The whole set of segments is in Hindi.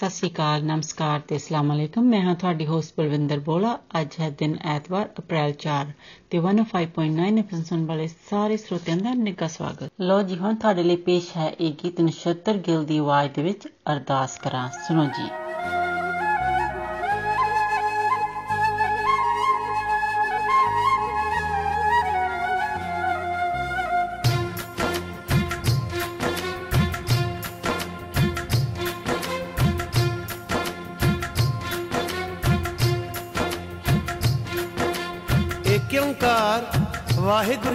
ਸਤਿ ਸ਼੍ਰੀ ਅਕਾਲ, ਨਮਸਕਾਰ ਤੇ ਅਸਲਾਮ ਅਲੈਕਮ। ਮੈਂ ਹਾਂ ਤੁਹਾਡੀ ਹੋਸਟ ਬਲਵਿੰਦਰ ਬੋਲਾ। ਅੱਜ ਹੈ ਦਿਨ ਐਤਵਾਰ, ਅਪ੍ਰੈਲ 4 ਤੇ 105.9 ਐਫਐਮ ਸੁਣ ਵਾਲੇ ਸਾਰੇ ਸਰੋਤਿਆਂ ਦਾ ਨਿੱਘਾ ਸਵਾਗਤ। ਲੋ ਜੀ, ਹੁਣ ਤੁਹਾਡੇ ਲਈ ਪੇਸ਼ ਹੈ ਇਹ ਗੀਤ ਨਛੱਤਰ ਗਿਲ ਦੀ ਆਵਾਜ਼ ਦੇ ਵਿੱਚ ਅਰਦਾਸ ਕਰਾਂ। ਸੁਣੋ ਜੀ।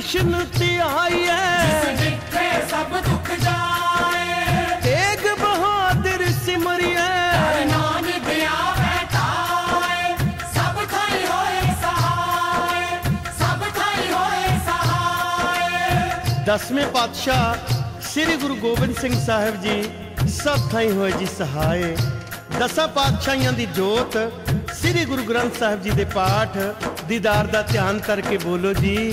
ਕ੍ਰਿਸ਼ਨ ਧਿਆਈਐ ਜਿਸ ਜਿੱਥੇ ਸਭ ਦੁੱਖ ਜਾਏ। ਤੇਗ ਬਹਾਦਰ ਸਿਮਰਿਐ ਨਾਨਕ ਆਵੇ ਤਾਏ। ਸਭ ਥਾਈ ਹੋਏ ਸਹਾਏ। ਸਭ ਥਾਈ ਹੋਏ ਸਹਾਏ। ਦਸਵੇਂ ਪਾਤਸ਼ਾਹ ਸ੍ਰੀ ਗੁਰੂ ਗੋਬਿੰਦ ਸਿੰਘ ਸਾਹਿਬ ਜੀ ਸਭ ਥਾਈ ਹੋਏ ਜੀ ਸਹਾਏ। ਦਸਾਂ ਪਾਤਸ਼ਾਹਾਂ ਦੀ ਜੋਤ ਸ੍ਰੀ ਗੁਰੂ ਗ੍ਰੰਥ ਸਾਹਿਬ ਜੀ ਦੇ ਪਾਠ ਦੀਦਾਰ ਦਾ ਧਿਆਨ ਕਰਕੇ ਬੋਲੋ ਜੀ।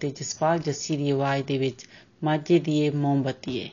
ਅਤੇ ਜਸਪਾਲ ਜੱਸੀ ਦੀ ਆਵਾਜ਼ ਦੇ ਵਿੱਚ ਮਾਝੇ ਦੀ ਇਹ ਮੋਮਬੱਤੀ ਏ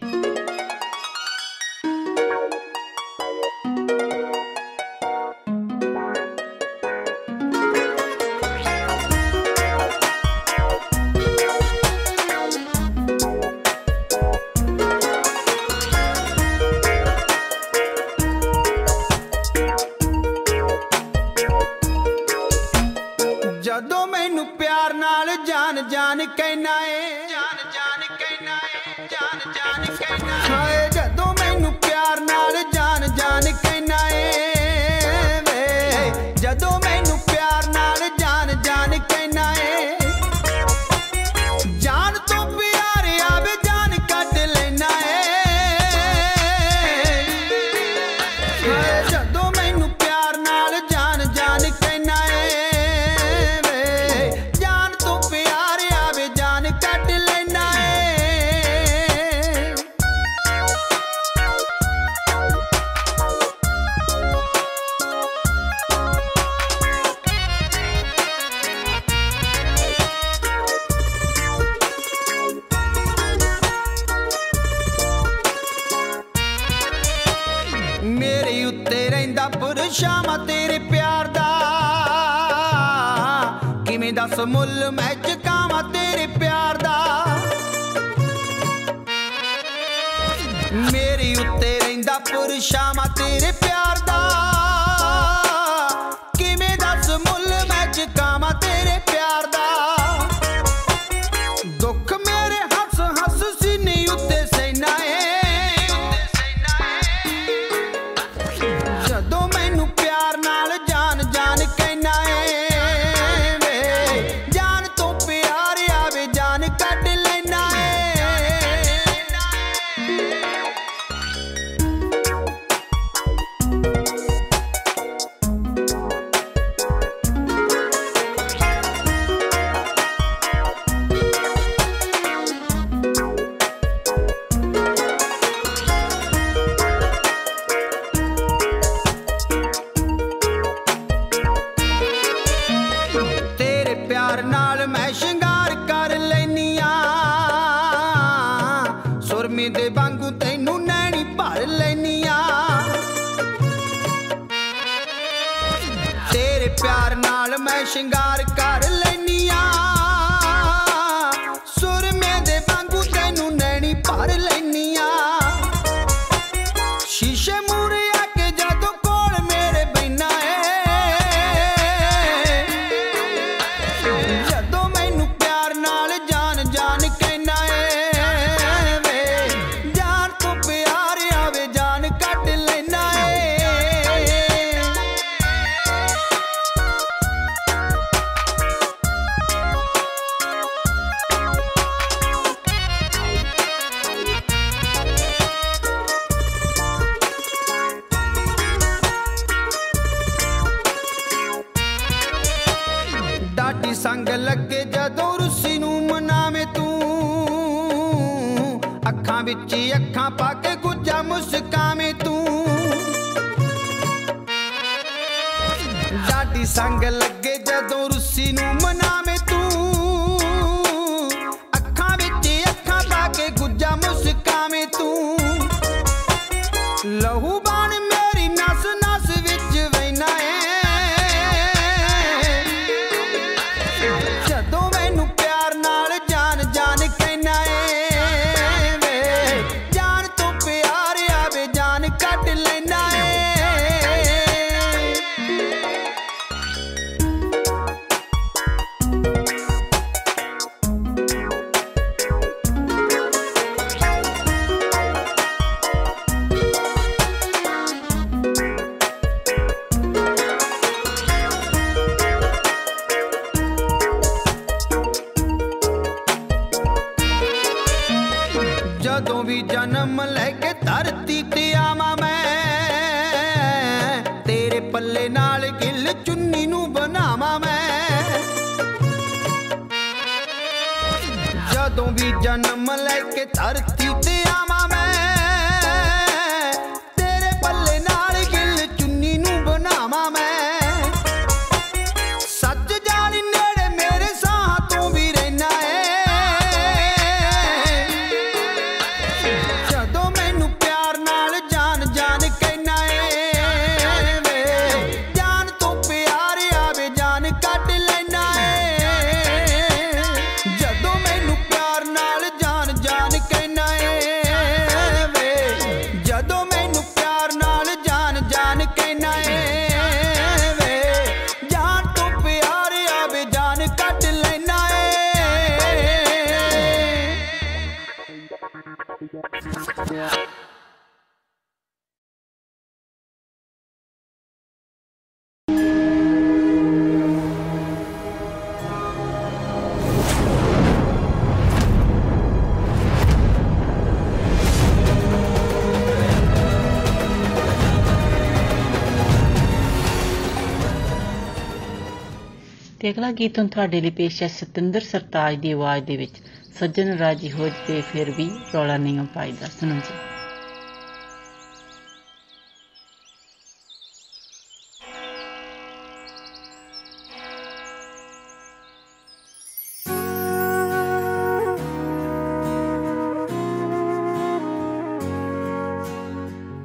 ਤੇ ਅਗਲਾ ਗੀਤ ਹੁਣ ਤੁਹਾਡੇ ਲਈ ਪੇਸ਼ ਹੈ ਸਤਿੰਦਰ ਸਰਤਾਜ ਦੀ ਆਵਾਜ਼ ਦੇ ਵਿੱਚ। ਸੱਜਣ ਰਾਜੀ ਹੋ ਜਵੇ ਫਿਰ ਵੀ ਰੌਲਾ ਨਹੀਂ ਪਾਈਦਾ। ਸੁਣੋ ਜੀ।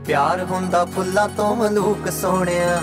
ਪਿਆਰ ਹੁੰਦਾ ਫੁੱਲਾਂ ਤੋਂ ਮਲੂਕ ਸੋਹਣਿਆ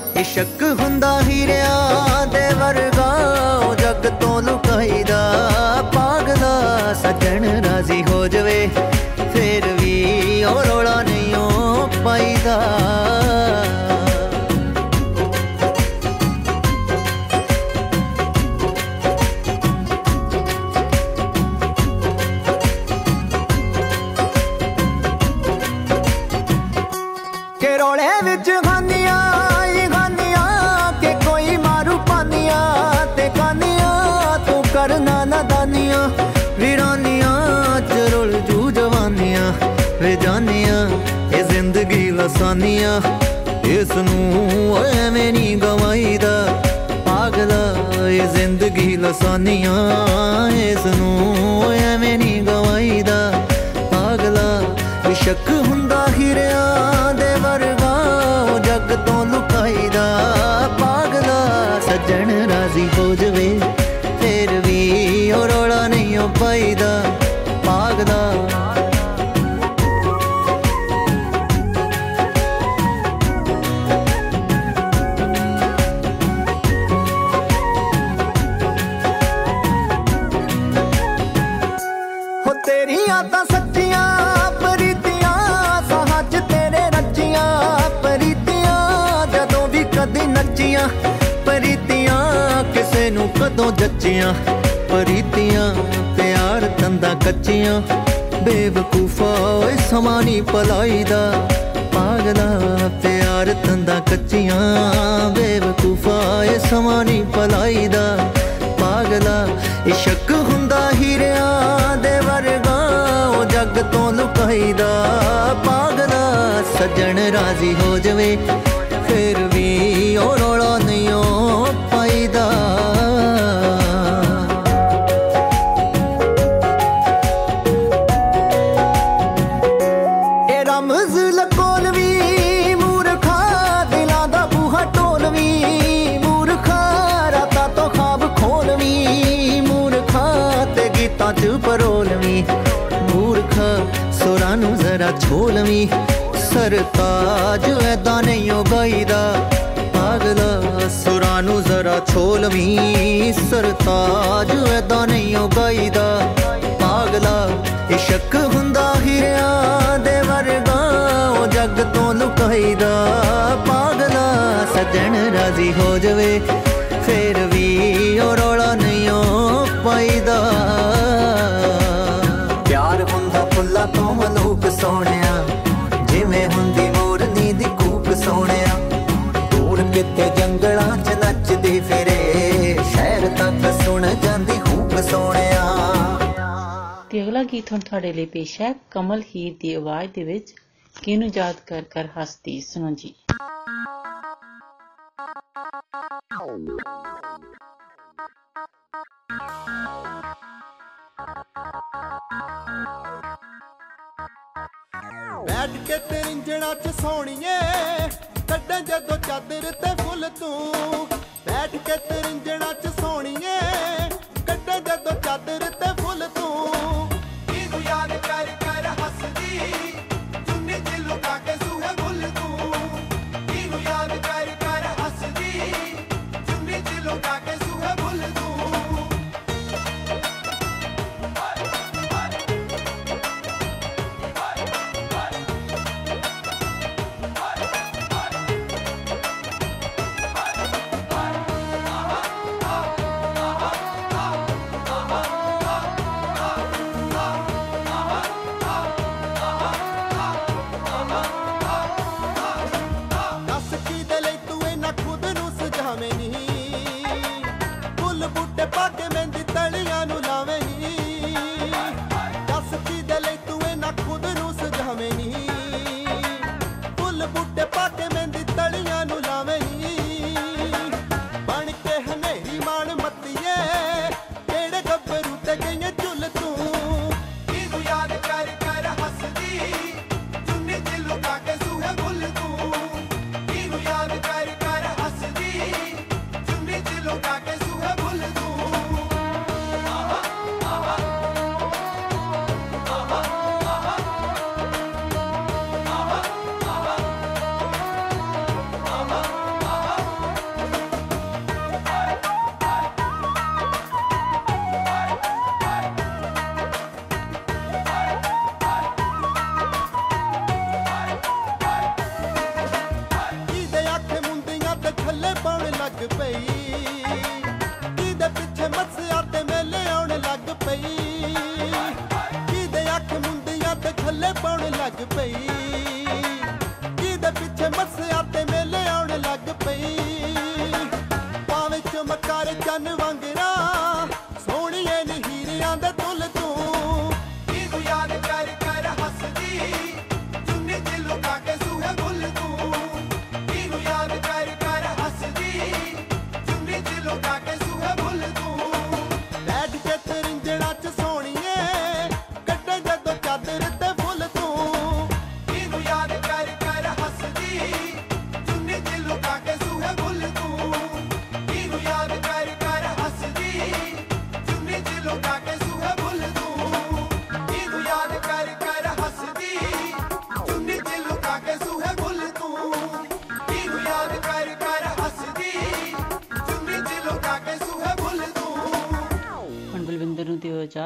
ਇਸ਼ਕ ਹੁੰਦਾ ਹੀਰਿਆਂ ਦੇ ਵਰਗਾ ਉਹ ਜੱਗ ਤੋਂ ਲੁਕਾਈਦਾ ਪਾਗਲਾ ਸੱਜਣ ਇਸ ਨੂੰ ਐਵੇਂ ਨਹੀਂ ਗਵਾਈਦਾ। ਪਾਗਲਾ ਇਹ ਜ਼ਿੰਦਗੀ ਲਸਾਨੀਆਂ ਇਸ ਨੂੰ ਐਵੇਂ ਜੱਚੀਆਂ ਪ੍ਰੀਤੀਆਂ, ਪਿਆਰ ਤੰਦਾ ਕੱਚੀਆਂ, ਬੇਵਕੂਫਾ ਓਏ ਸਮਾਂ ਨੀ ਪਲਾਈਦਾ ਪਾਗਲਾ ਪਿਆਰ ਤੰਦਾ ਕੱਚੀਆਂ, ਬੇਵਕੂਫਾ ਏ ਸਮਾਂ ਨੀ ਪਲਾਈਦਾ ਪਾਗਲਾ ਇਸ਼ਕ ਹੁੰਦਾ ਹੀਰਿਆਂ ਦੇ ਵਰਗਾ, ਉਹ ਜੱਗ ਤੋਂ ਲੁਕਾਈਦਾ। ਪਾਗਲਾ ਸੱਜਣ ਰਾਜ਼ੀ ਹੋ ਜਵੇ ਛੋਲਵੀਂ ਸਰਤਾਜ ਐਦਾਂ ਨਹੀਂ ਉਹ ਗਾਈਦਾ। ਪਾਗਲਾ ਸੁਰਾਂ ਨੂੰ ਜ਼ਰਾ ਛੋਲਵੀਂ ਸਰਤਾਜ ਐਦਾਂ ਨਹੀਂ ਉਹ ਗਾਈਦਾ। ਪਾਗਲਾ ਇਸ਼ਕ ਹੁੰਦਾ ਹੀਰਿਆਂ ਦੇ ਵਰਗਾ ਉਹ ਜੱਗ ਤੋਂ ਲੁਕਾਈਦਾ। ਪਾਗਲਾ ਸੱਜਣ ਰਾਜ਼ੀ ਹੋ ਜਵੇ ਜੰਗਲਾਂ 'ਚ ਨੱਚਦੀ ਫਿਰੇ। ਸ਼ਹਿਰ ਤੱਕ ਸੁਣ ਜਾਂਦੀ ਹੂਕ ਸੋਹਣਿਆ। ਤੇ ਅਗਲਾ ਗੀਤ ਹੁਣ ਤੁਹਾਡੇ ਲਈ ਪੇਸ਼ ਹੈ ਕਮਲ ਹੀਰ ਦੀ ਆਵਾਜ਼ ਦੇ ਵਿੱਚ। ਕਿਨੂੰ ਯਾਦ ਕਰ ਕਰ ਹੱਸਦੀ ਸੁਣੋ ਜੀ। ਬੈਠ ਕੇ ਤੇਰਿੰਜਣਾ ਚ ਸੋਣੀਏ। ਕੱਢਾਂ ਜਦੋਂ ਚਾਦਰ ਤੇ ਫੁੱਲ ਤੂੰ ਬੈਠ ਕੇ ਤਰਿੰਜਣਾ ਚ ਸੋਣੀਏ ਕੱਢਾਂ ਜਦੋਂ ਚਾਦਰ ਤੇ ਫੁੱਲ ਤੂੰ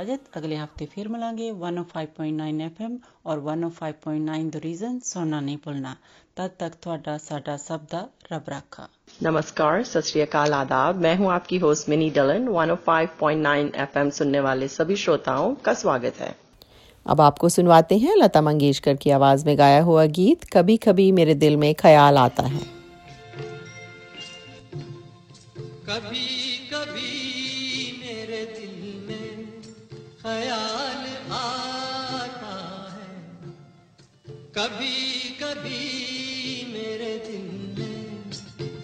इजाज़त अगले हफ़्ते फिर मिलेंगे 105.9 एफएम और 105.9 द रीजन सुनना नहीं भूलना। तब तक ਤੁਹਾਡਾ साडा ਸਭ ਦਾ ਰੱਬ ਰਾਖਾ नमस्कार सत श्रीकाल आदाब। मैं हूँ आपकी होस्ट मिनी डलन। 105.9 एफएम सुनने वाले सभी श्रोताओं का स्वागत है। अब आपको सुनवाते हैं लता मंगेशकर की आवाज़ में गाया हुआ गीत कभी कभी मेरे दिल में ख्याल आता है। कभी ख्याल आता है। कभी कभी मेरे दिल में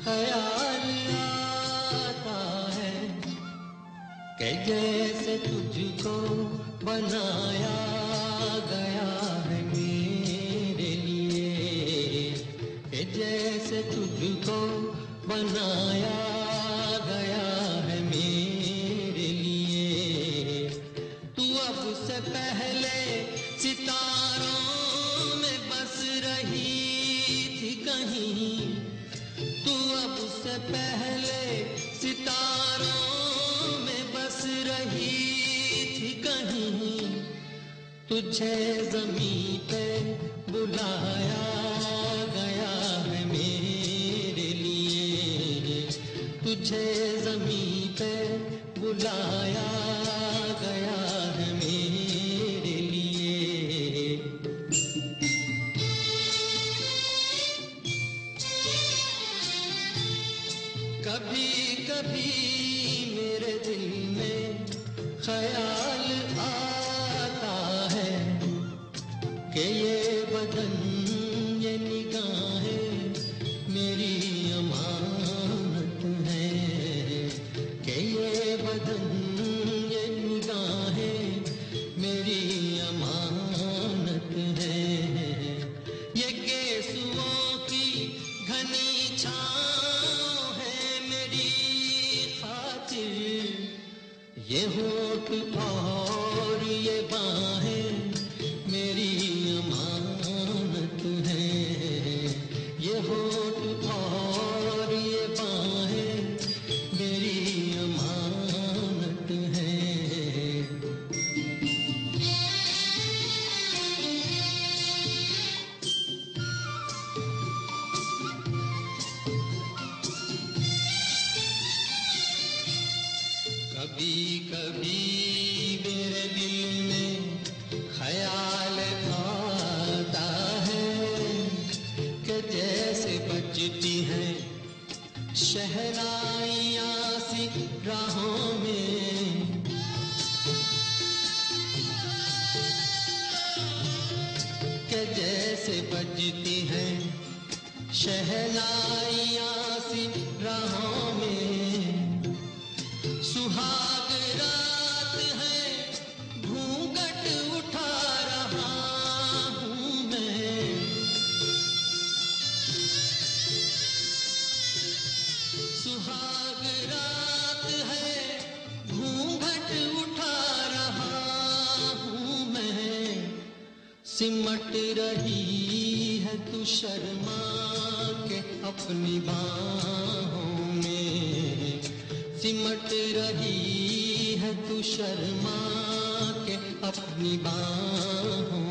ख्याल आता है कि जैसे तुझको बनाया गया है मेरे लिए, कि जैसे तुझको बनाया तुझे ज़मीन पे बुलाया गया है मेरे लिए। तुझे ज़मीन पे बुलाया रहा हूँ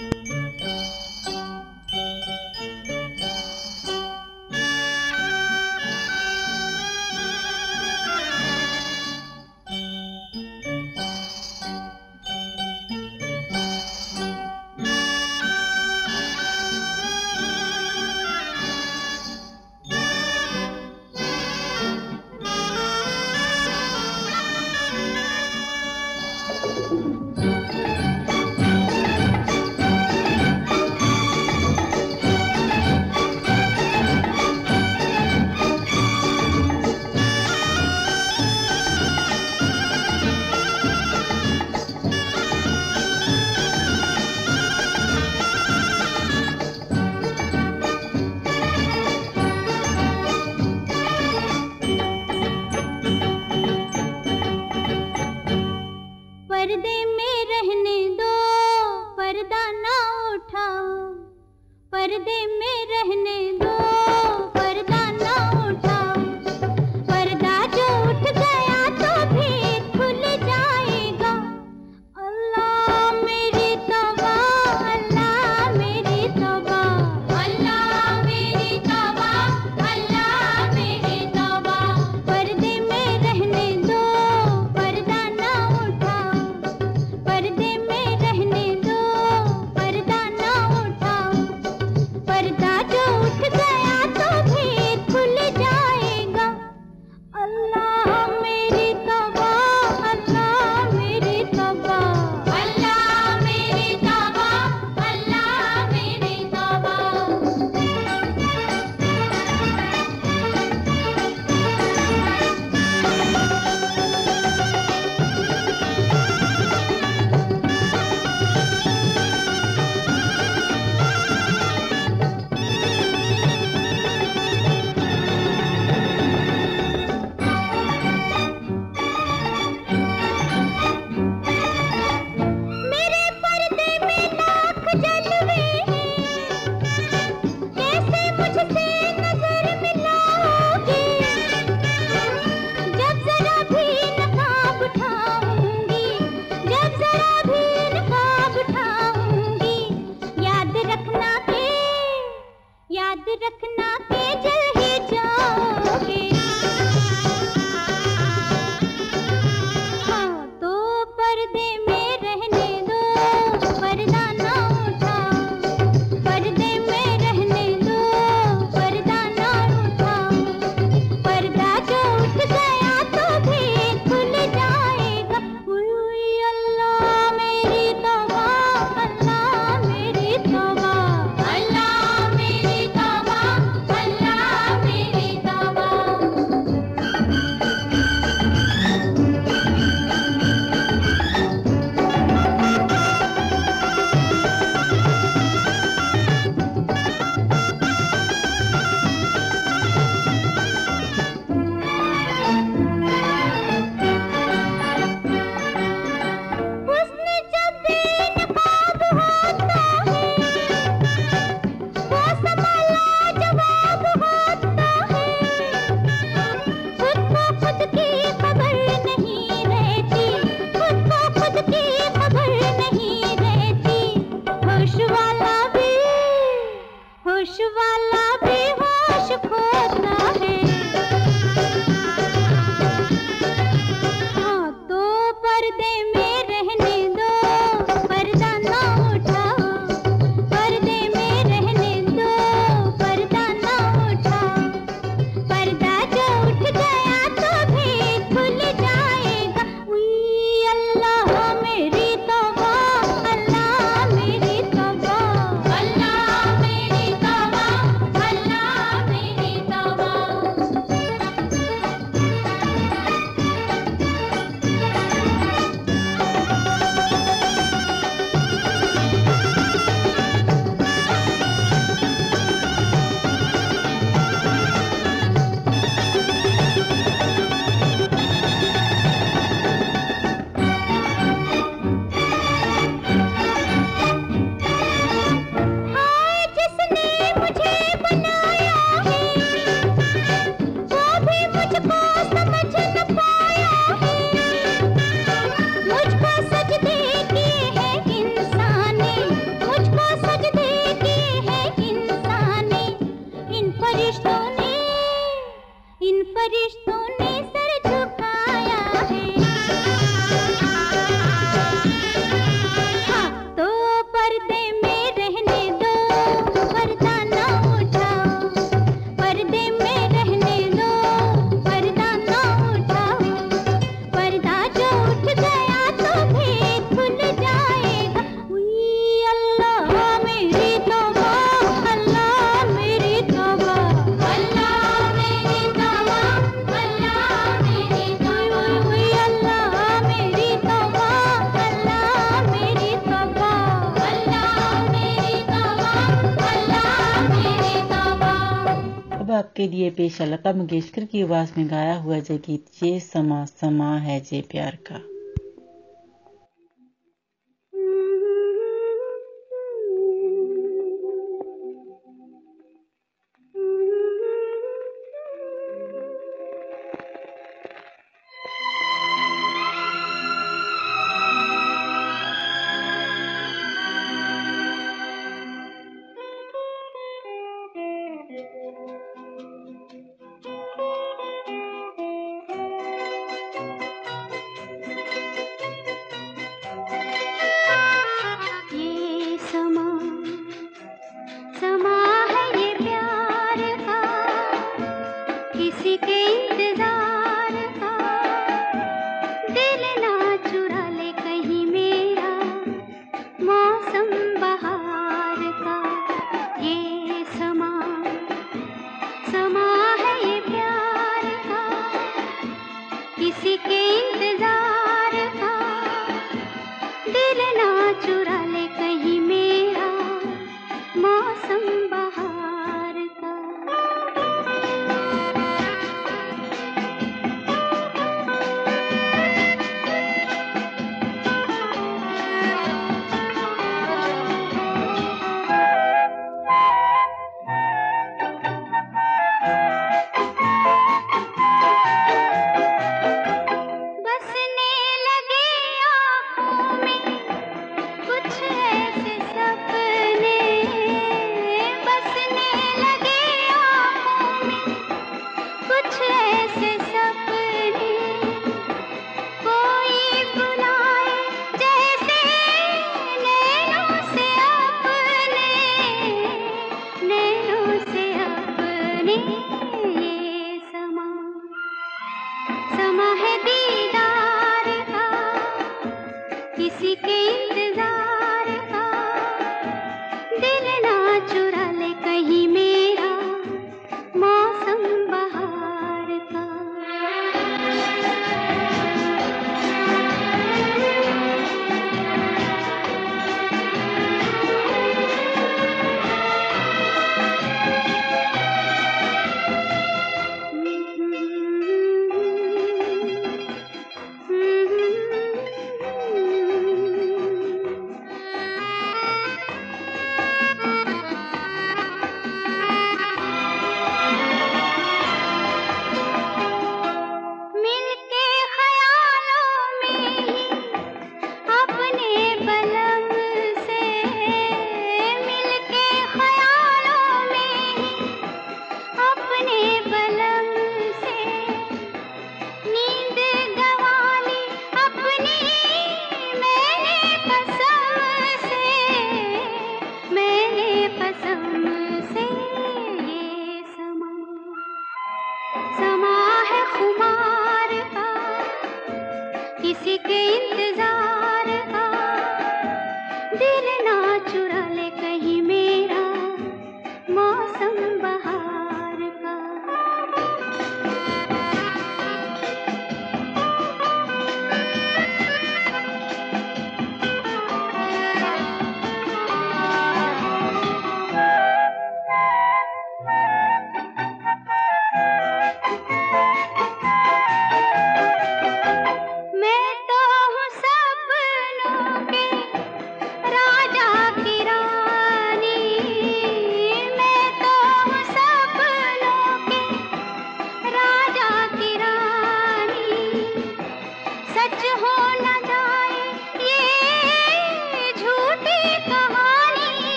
लता मंगेशकर की आवाज़ में गाया हुआ जय गीत ये समा समा है जे प्यार का।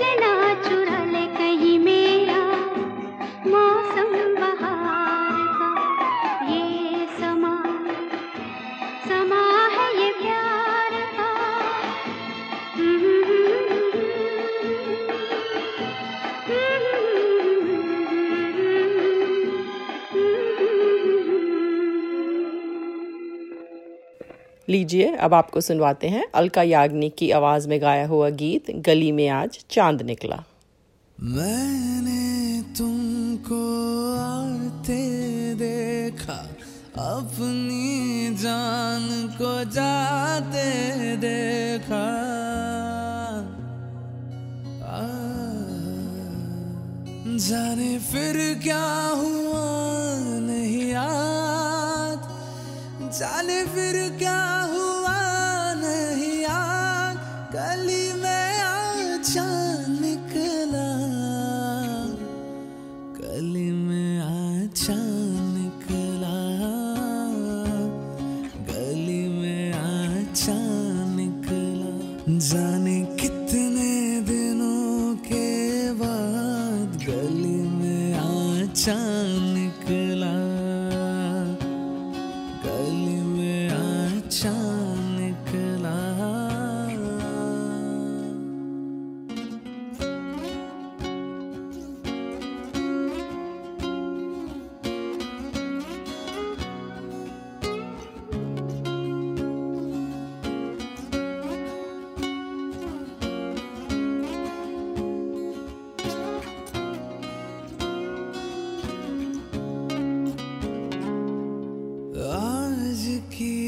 चलना। लीजिए अब आपको सुनवाते हैं। अलका याग्निक की आवाज़ में गाया हुआ गीत गली में आज चाँद निकला। मैंने तुमको आते देखा अपनी जान को जाते देखा। आ, जाने फिर क्या हुआ नहीं याद जाने फिर क्या हुआ? नहीं आ गली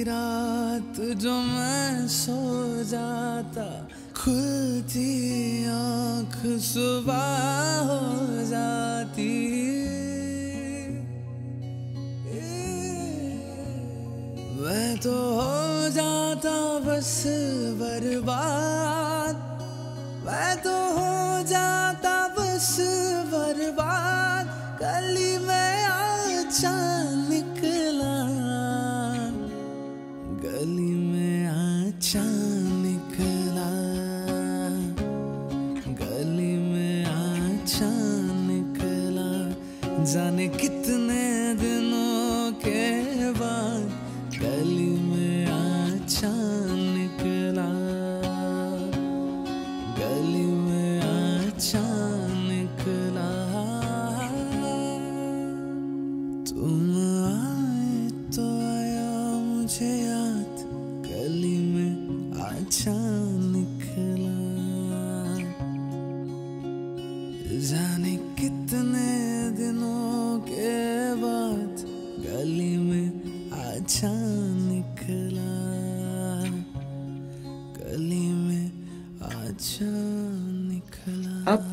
रात जो मैं सो जाता खुलती आँख सुबह हो जाती। मैं तो हो जाता बस बर्बाद। मैं तो हो जाता बस बर्बाद। गली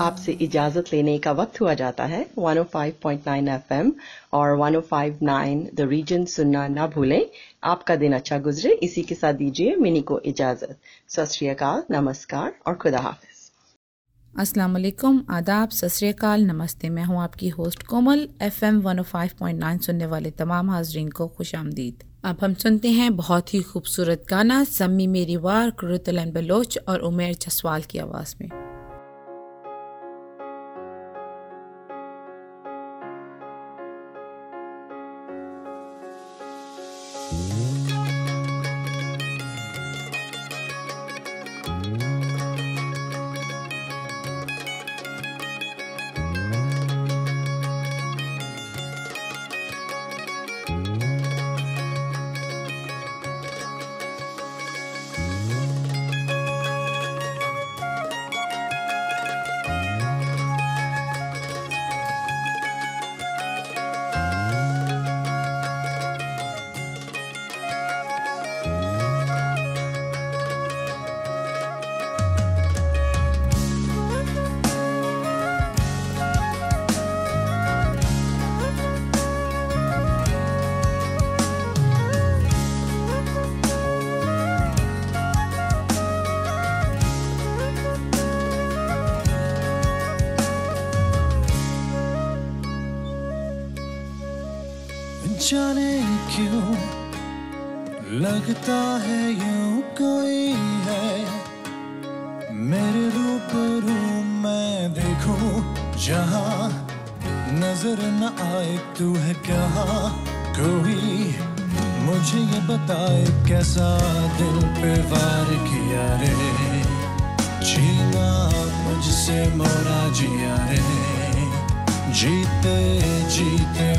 आपसे इजाज़त लेने का वक्त हुआ जाता है। 105.9 एफएम और 105.9 द रीजन सुनना ना भूलें। आपका दिन अच्छा गुजरे। इसी के साथ दीजिए मिनी को इजाज़त। सत नमस्कार और खुदा हाफिज। अस्सलाम वालेकुम। आदाब। सत नमस्ते। मैं हूँ आपकी होस्ट कोमल। एफएम 105.9 सुनने वाले तमाम हाजरीन को खुश आमदीद। अब हम सुनते हैं बहुत ही खूबसूरत गाना सम्मी मेरी वार कुरुतलन बलोच और उमेर जसवाल की आवाज़ में। जाने क्यों लगता है यूँ कोई है? मेरे रूबरू मैं देखूँ जहाँ नज़र न आए तू है कहाँ? कोई मुझे ये बताए कैसा दिल पे वार किया रे? जीना मुझसे मोरा जिया रे? जीते जीते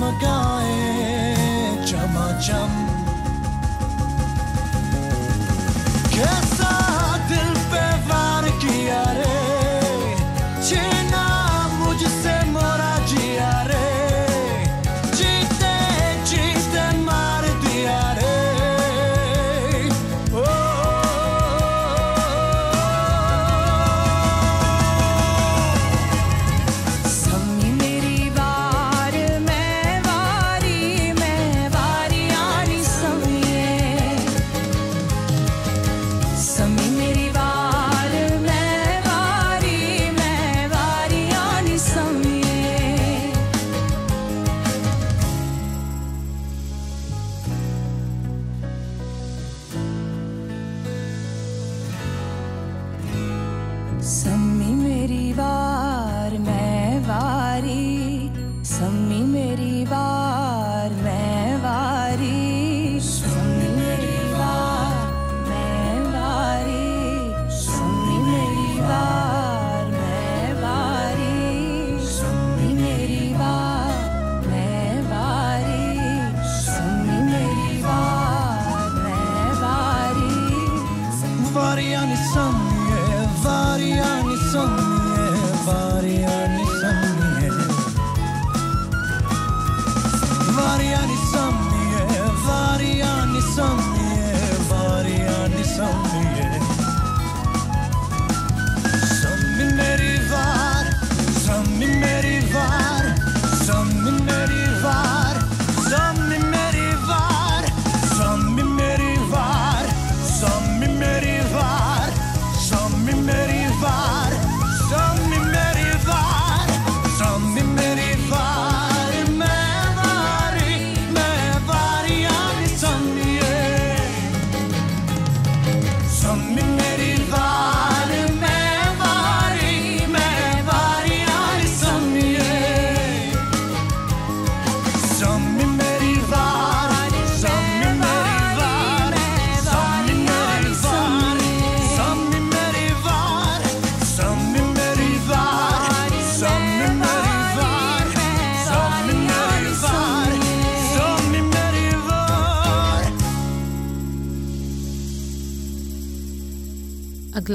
magaye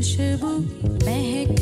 खुशबू महक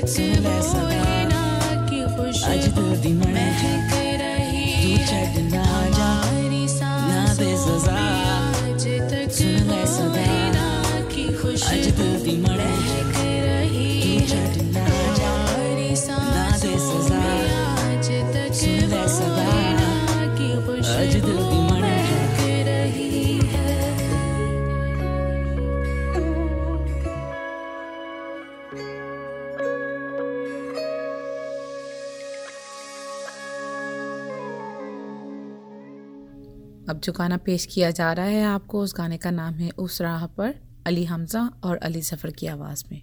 तक वो। हिना की आज तू जो गाना पेश किया जा रहा है आपको, उस गाने का नाम है उस राह पर, अली हमजा और अली सफ़र की आवाज़ में।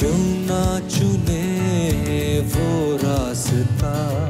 क्यों ना चुने वो रास्ता?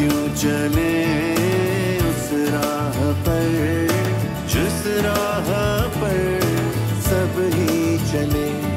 क्यों चले उस राह पर? जिस राह पर सब ही चले।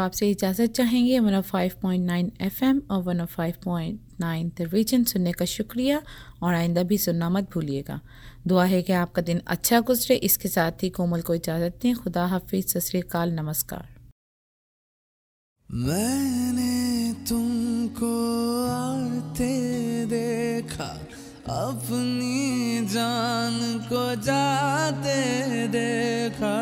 आपसे इजाज़त चाहेंगे। 105.9 एफएम और 105.9 द रीजन सुनने का शुक्रिया और आइंदा भी सुनना मत भूलिएगा। दुआ है कि आपका दिन अच्छा गुजरे। इसके साथ ही कोमल को इजाज़त दें। खुदा हाफिज। सत श्री अकाल। नमस्कार। मैंने तुमको आते देखा, अपनी जान को जाते देखा।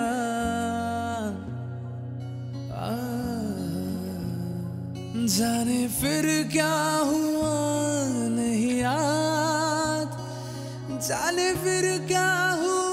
जाने फिर क्या हुआ नहीं याद। जाने फिर क्या हुआ